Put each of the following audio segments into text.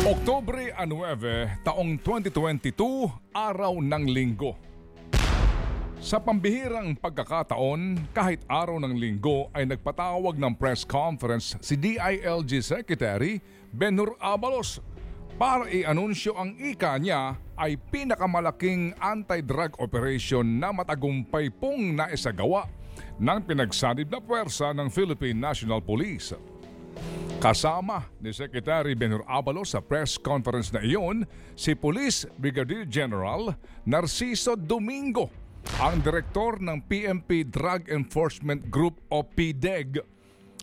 Oktubre 9, taong 2022, araw ng linggo. Sa pambihirang pagkakataon, kahit araw ng linggo ay nagpatawag ng press conference si DILG Secretary Benhur Abalos para i-anunsyo ang ika niya ay pinakamalaking anti-drug operation na matagumpay pong naisagawa ng pinagsanib na puwersa ng Philippine National Police. Kasama ni Secretary Benur Abalos sa press conference na iyon, si Police Brigadier General Narciso Domingo, ang direktor ng PMP Drug Enforcement Group o PDEG,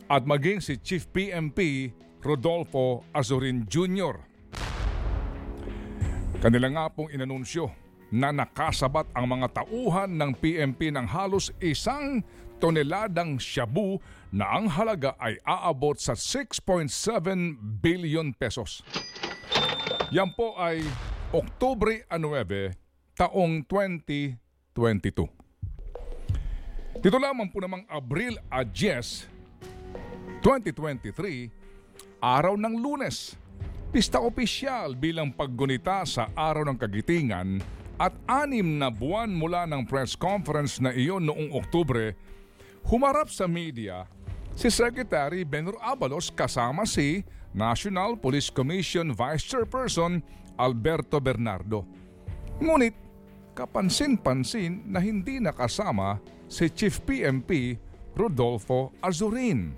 at maging si Chief PMP Rodolfo Azurin Jr. Kanila nga pong inanunsyo na nakasabat ang mga tauhan ng PMP ng halos isang toneladang shabu na ang halaga ay aabot sa 6.7 billion pesos. Yan po ay Oktubre 9, taong 2022. Dito lamang po namang Abril a 10, 2023, araw ng lunes. Pista opisyal bilang paggunita sa araw ng kagitingan at anim na buwan mula ng press conference na iyon noong Oktubre, humarap sa media si Secretary Benur Abalos kasama si National Police Commission Vice Chairperson Alberto Bernardo. Ngunit kapansin-pansin na hindi nakasama si Chief PMP Rodolfo Azurin.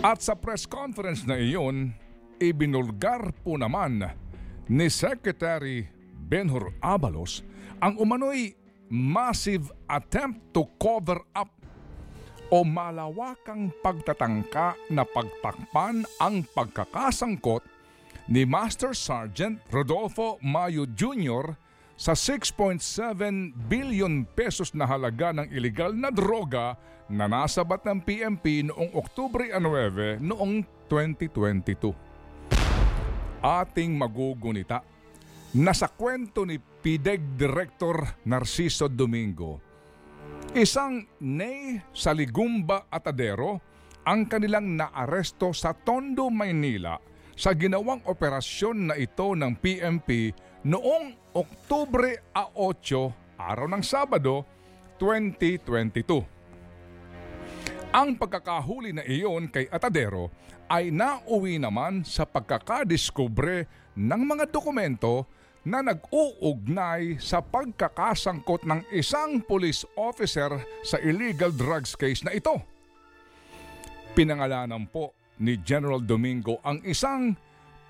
At sa press conference na iyon, ibinulgar po naman ni Secretary Benhur Abalos ang umano'y massive attempt to cover up o malawakang pagtatangka na pagtakpan ang pagkakasangkot ni Master Sergeant Rodolfo Mayo Jr. sa 6.7 billion pesos na halaga ng ilegal na droga na nasabat ng PMP noong Oktubre 9 noong 2022 ating magugunita na sa kwento ni PIDEG Director Narciso Domingo. Isang Ney Saligumba Atadero ang kanilang naaresto sa Tondo, Maynila sa ginawang operasyon na ito ng PMP noong Oktubre 8, araw ng Sabado, 2022. Ang pagkakahuli na iyon kay Atadero ay nauwi naman sa pagkakadiskubre ng mga dokumento na nag-uugnay sa pagkakasangkot ng isang police officer sa illegal drugs case na ito. Pinangalanan po ni General Domingo ang isang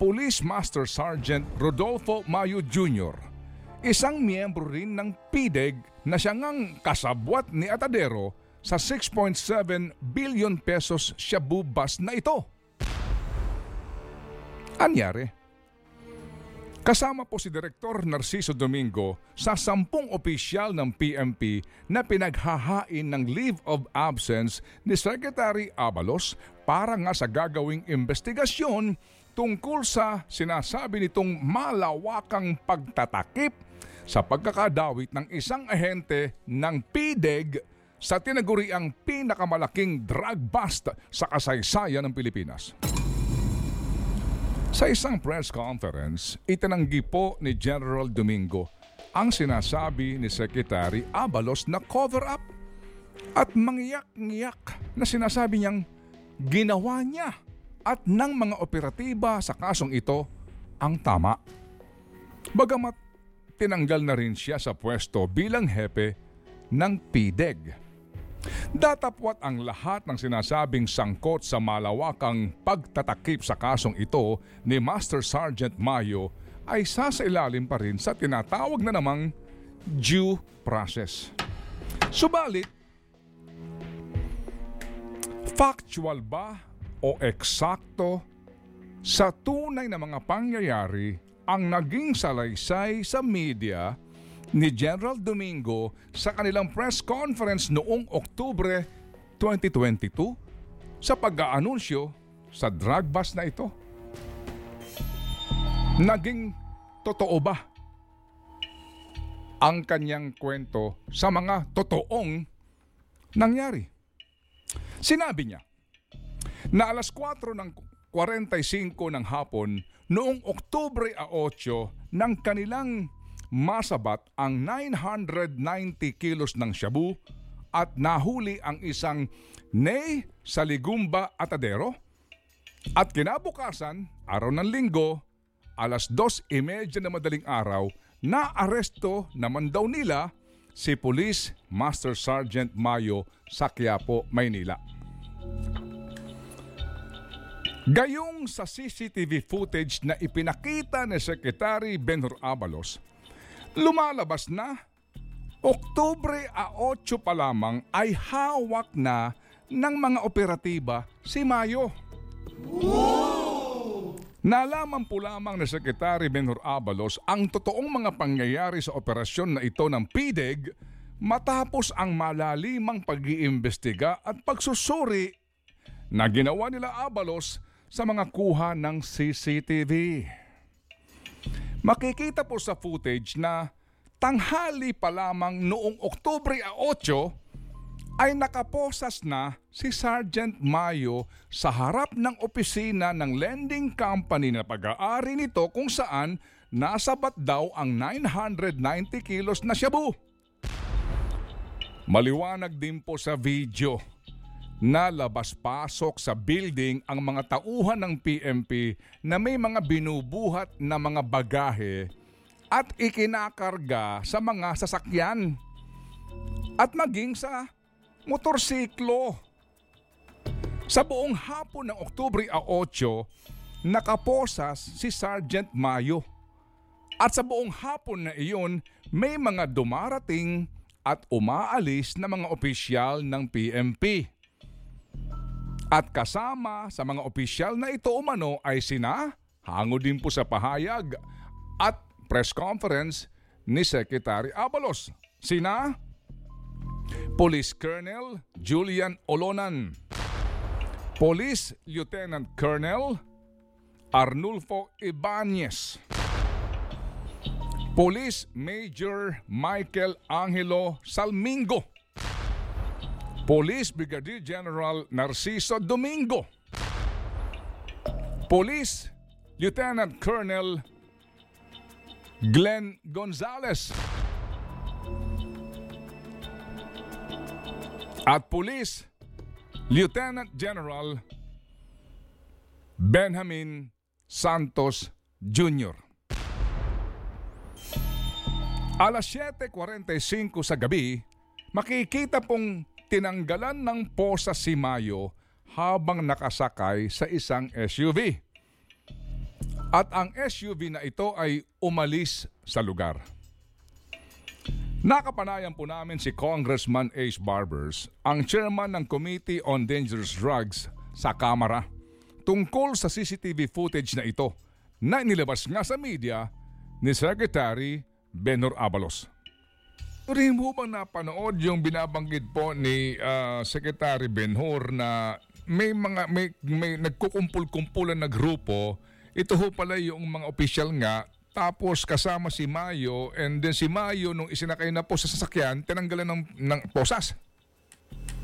Police Master Sergeant Rodolfo Mayo Jr., isang miyembro rin ng PDEG na siyang kasabwat ni Atadero sa 6.7 billion pesos shabu bus na ito. Anyari? Kasama po si Direktor Narciso Domingo sa sampung opisyal ng PMP na pinaghahain ng leave of absence ni Secretary Abalos para nga sa gagawing investigasyon tungkol sa sinasabi nitong malawakang pagtatakip sa pagkakadawit ng isang ahente ng PDEG sa tinaguriang pinakamalaking drug bust sa kasaysayan ng Pilipinas. Sa isang press conference, itinanggi po ni General Domingo ang sinasabi ni Secretary Abalos na cover-up at mangyak-ngyak na sinasabi niyang ginawa niya at ng mga operatiba sa kasong ito ang tama. Bagamat tinanggal na rin siya sa pwesto bilang hepe ng PDEG. Datapwat ang lahat ng sinasabing sangkot sa malawakang pagtatakip sa kasong ito ni Master Sergeant Mayo ay sasailalim pa rin sa tinatawag na namang due process. Subalit, factual ba o eksakto sa tunay na mga pangyayari ang naging salaysay sa media ni General Domingo sa kanilang press conference noong Oktubre 2022 sa pag-aanunsyo sa drug bust na ito. Naging totoo ba ang kanyang kwento sa mga totoong nangyari? Sinabi niya na alas 4 ng 7.45 ng hapon noong Oktubre 8 ng kanilang masabat ang 990 kilos ng shabu at nahuli ang isang Ney sa Ligumba Atadero. At kinabukasan, araw ng linggo, alas 2.30 na madaling araw, na aresto naman daw nila si Police Master Sergeant Mayo sa Quiapo, Maynila. Gayong sa CCTV footage na ipinakita ni Secretary Benhur Abalos, lumalabas na Oktubre 8 pa lamang ay hawak na ng mga operatiba si Mayo. Nalaman po lamang ni Secretary Benhur Abalos ang totoong mga pangyayari sa operasyon na ito ng PIDEG matapos ang malalimang pag-iimbestiga at pagsusuri na ginawa nila Abalos sa mga kuha ng CCTV. Makikita po sa footage na tanghali pa lamang noong Oktubre 8 ay nakaposas na si Sergeant Mayo sa harap ng opisina ng lending company na pag-aari nito kung saan nasabat daw ang 990 kilos na shabu. Maliwanag din po sa video na labas-pasok sa building ang mga tauhan ng PMP na may mga binubuhat na mga bagahe at ikinakarga sa mga sasakyan at maging sa motorsiklo. Sa buong hapon ng Oktubre 8, nakaposas si Sergeant Mayo. At sa buong hapon na iyon, may mga dumarating at umaalis na mga opisyal ng PMP. At kasama sa mga opisyal na ito umano ay sina, hango din po sa pahayag at press conference ni Secretary Abalos. Sina Police Colonel Julian Olonan, Police Lieutenant Colonel Arnulfo Ibanez, Police Major Michael Angelo Salmingo, Police Brigadier General Narciso Domingo, Police Lieutenant Colonel Glenn Gonzalez, at Police Lieutenant General Benjamin Santos Jr. Alas 7.45 sa gabi, makikita pong tinanggalan ng posa si Mayo habang nakasakay sa isang SUV. At ang SUV na ito ay umalis sa lugar. Nakapanayan po namin si Congressman Ace Barbers, ang chairman ng Committee on Dangerous Drugs sa Kamara, tungkol sa CCTV footage na ito na inilabas nga sa media ni Secretary Benor Abalos. Rin mo bang napanood yung binabanggit po ni uh, Secretary Benhur na may mga may, may nagkukumpul-kumpulan na grupo ito ho pala yung mga opisyal nga tapos kasama si Mayo and then si Mayo nung isinakay na po sa sasakyan, tinanggalan ng, ng posas.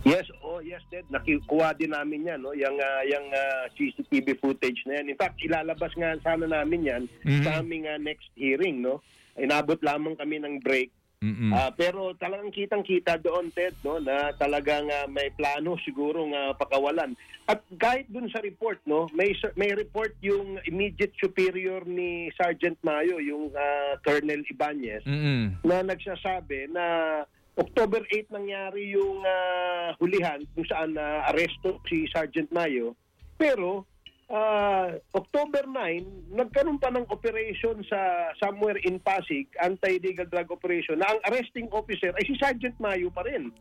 Yes, oh yes, Ted. Nakikuha din namin yan, no? Yung, uh, yung uh, CCTV footage na yan. In fact, ilalabas nga sana namin yan mm-hmm. sa aming uh, next hearing, no? Inabot lamang kami ng break Mm-hmm. Uh, pero talagang kitang-kita doon Ted no na talagang uh, may plano siguro uh, pakawalan. At kahit dun sa report no, may may report yung immediate superior ni Sergeant Mayo, yung uh, Colonel Ibanez mm-hmm. na nagsasabi na October 8 nangyari yung uh, hulihan kung saan uh, aresto si Sergeant Mayo. Pero uh, October 9, nagkaroon pa ng operation sa somewhere in Pasig, anti-illegal drug operation, na ang arresting officer ay si Sergeant Mayo pa rin.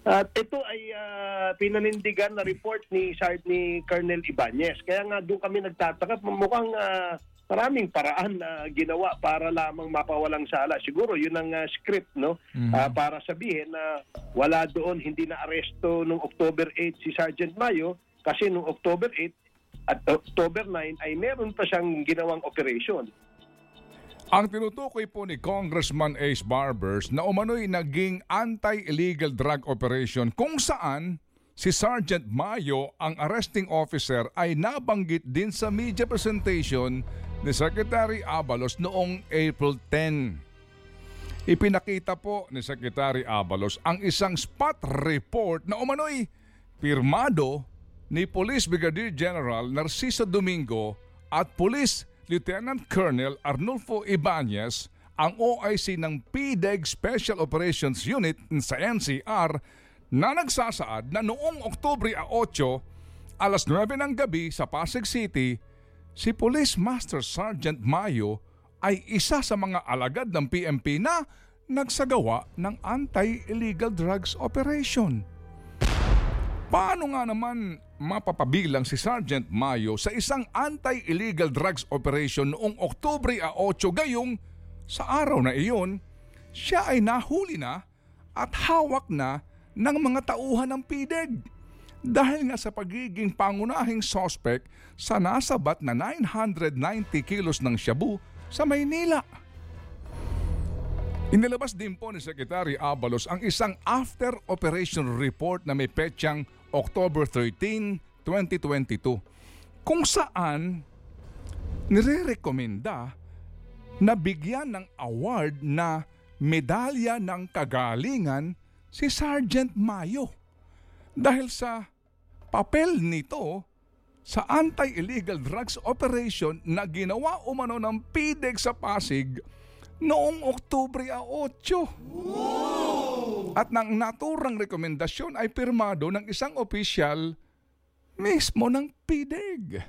At ito ay uh, pinanindigan na report ni Sergeant ni Colonel Ibanez. Kaya nga doon kami nagtataka, mukhang uh, maraming paraan na ginawa para lamang mapawalang sala. Siguro yun ang uh, script no mm-hmm. uh, para sabihin na wala doon hindi na aresto nung October 8 si Sergeant Mayo kasi nung October 8 at October 9 ay meron pa siyang ginawang operation. Ang tinutukoy po ni Congressman Ace Barbers na umano'y naging anti-illegal drug operation kung saan si Sergeant Mayo ang arresting officer ay nabanggit din sa media presentation ni Secretary Abalos noong April 10. Ipinakita po ni Secretary Abalos ang isang spot report na umano'y pirmado ni Police Brigadier General Narciso Domingo at Police Lieutenant Colonel Arnulfo Ibanez ang OIC ng PDEG Special Operations Unit sa NCR na nagsasaad na noong Oktubre 8, alas 9 ng gabi sa Pasig City, si Police Master Sergeant Mayo ay isa sa mga alagad ng PMP na nagsagawa ng anti-illegal drugs operation. Paano nga naman mapapabilang si Sergeant Mayo sa isang anti-illegal drugs operation noong Oktubre 8 gayong sa araw na iyon, siya ay nahuli na at hawak na ng mga tauhan ng PIDEG dahil nga sa pagiging pangunahing sospek sa nasabat na 990 kilos ng shabu sa Maynila. Inilabas din po ni Secretary Abalos ang isang after operation report na may petsang October 13, 2022 kung saan nire-rekomenda na bigyan ng award na medalya ng kagalingan si Sergeant Mayo dahil sa papel nito sa anti-illegal drugs operation na ginawa umano ng PDEG sa Pasig noong Oktubre 8. At nang naturang rekomendasyon ay pirmado ng isang opisyal mismo ng PDEG.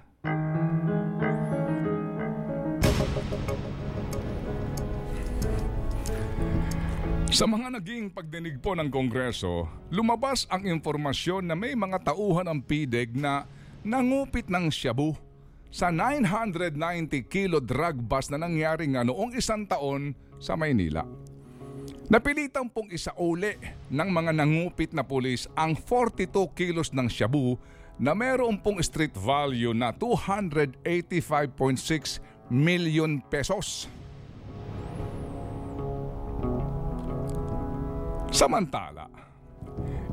Sa mga naging pagdinig po ng Kongreso, lumabas ang impormasyon na may mga tauhan ng PIDEG na nangupit ng shabu sa 990 kilo drug bust na nangyari nga noong isang taon sa Maynila. Napilitan pong isauli ng mga nangupit na pulis ang 42 kilos ng shabu na meron pong street value na 285.6 million pesos. Samantala,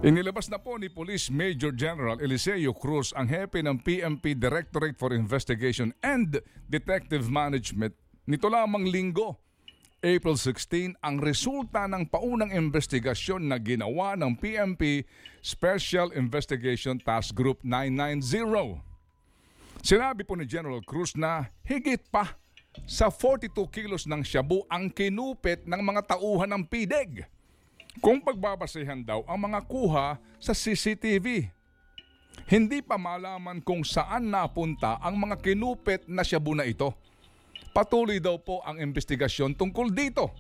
inilabas na po ni Police Major General Eliseo Cruz ang hepe ng PMP Directorate for Investigation and Detective Management nito lamang linggo, April 16, ang resulta ng paunang investigasyon na ginawa ng PMP Special Investigation Task Group 990. Sinabi po ni General Cruz na higit pa sa 42 kilos ng shabu ang kinupit ng mga tauhan ng PIDEG kung pagbabasehan daw ang mga kuha sa CCTV. Hindi pa malaman kung saan napunta ang mga kinupit na shabu na ito. Patuloy daw po ang investigasyon tungkol dito.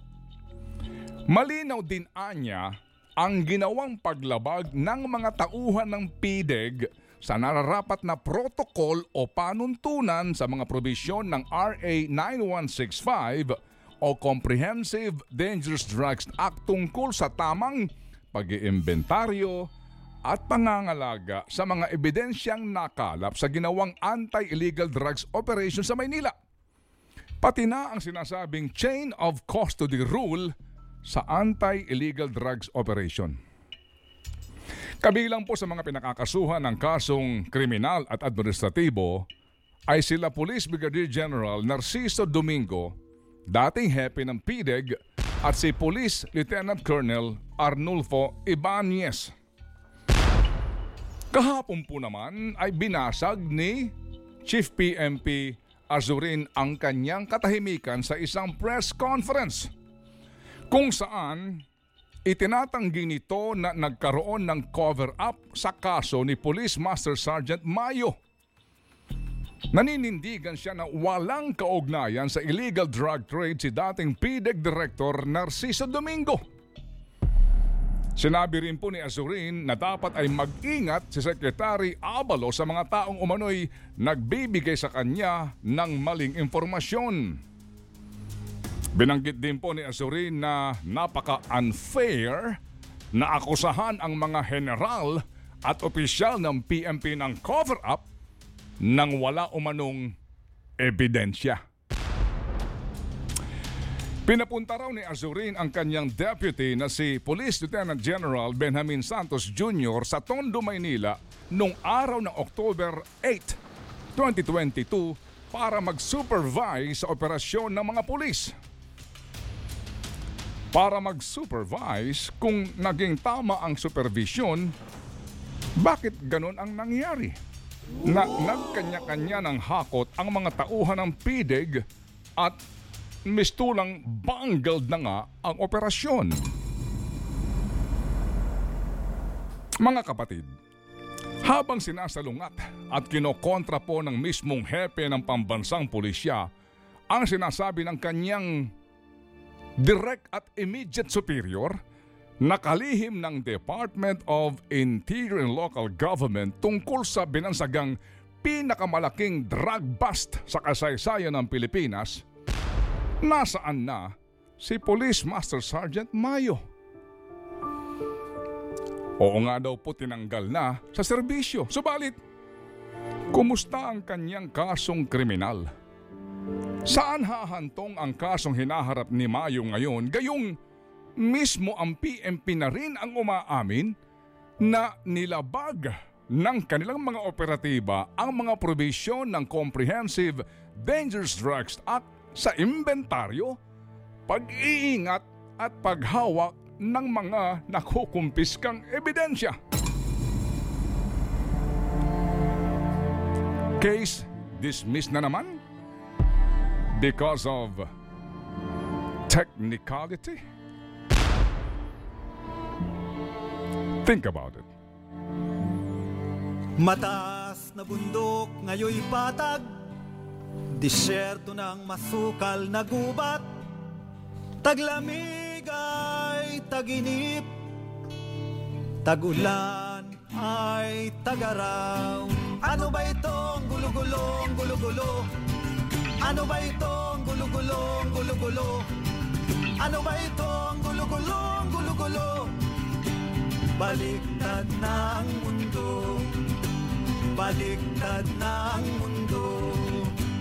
Malinaw din anya ang ginawang paglabag ng mga tauhan ng PIDEG sa nararapat na protokol o panuntunan sa mga probisyon ng RA 9165 o Comprehensive Dangerous Drugs Act tungkol sa tamang pag-iimbentaryo at pangangalaga sa mga ebidensyang nakalap sa ginawang anti-illegal drugs operation sa Maynila. Pati na ang sinasabing chain of custody rule sa anti-illegal drugs operation. Kabilang po sa mga pinakakasuhan ng kasong kriminal at administratibo ay sila Police Brigadier General Narciso Domingo dating hepe ng PDEG at si Police Lieutenant Colonel Arnulfo Ibanez. Kahapon po naman ay binasag ni Chief PMP Azurin ang kanyang katahimikan sa isang press conference kung saan itinatanggi nito na nagkaroon ng cover-up sa kaso ni Police Master Sergeant Mayo Naninindigan siya na walang kaugnayan sa illegal drug trade si dating PDEG Director Narciso Domingo. Sinabi rin po ni Azurin na dapat ay mag-ingat si Secretary Abalo sa mga taong umano'y nagbibigay sa kanya ng maling impormasyon. Binanggit din po ni Azurin na napaka-unfair na akusahan ang mga general at opisyal ng PMP ng cover-up nang wala umanong ebidensya. Pinapunta raw ni Azurin ang kanyang deputy na si Police Lieutenant General Benjamin Santos Jr. sa Tondo, Maynila noong araw ng October 8, 2022 para mag-supervise sa operasyon ng mga pulis. Para mag-supervise kung naging tama ang supervision, bakit ganun ang nangyari? Na nagkanya-kanya ng hakot ang mga tauhan ng PIDEG at mistulang bungled na nga ang operasyon. Mga kapatid, habang sinasalungat at kinokontra po ng mismong hepe ng pambansang pulisya ang sinasabi ng kanyang direct at immediate superior, nakalihim ng Department of Interior and Local Government tungkol sa binansagang pinakamalaking drug bust sa kasaysayan ng Pilipinas, nasaan na si Police Master Sergeant Mayo? Oo nga daw po tinanggal na sa serbisyo. Subalit, kumusta ang kanyang kasong kriminal? Saan hahantong ang kasong hinaharap ni Mayo ngayon gayong mismo ang PMP na rin ang umaamin na nilabag ng kanilang mga operatiba ang mga probisyon ng Comprehensive Dangerous Drugs Act sa inventaryo, pag-iingat at paghawak ng mga nakukumpiskang ebidensya. Case dismissed na naman because of technicality? Think about it. Mataas na bundok ngayoy patag Disyerto ng masukal na gubat Taglamig ay taginip Tagulan ay tagaraw Ano ba itong gulo-gulong gulo-gulo? Ano ba itong gulo-gulong gulo-gulo? Ano ba itong gulo-gulong gulo-gulo? Baliktad na ang mundo. Baliktad na ang mundo.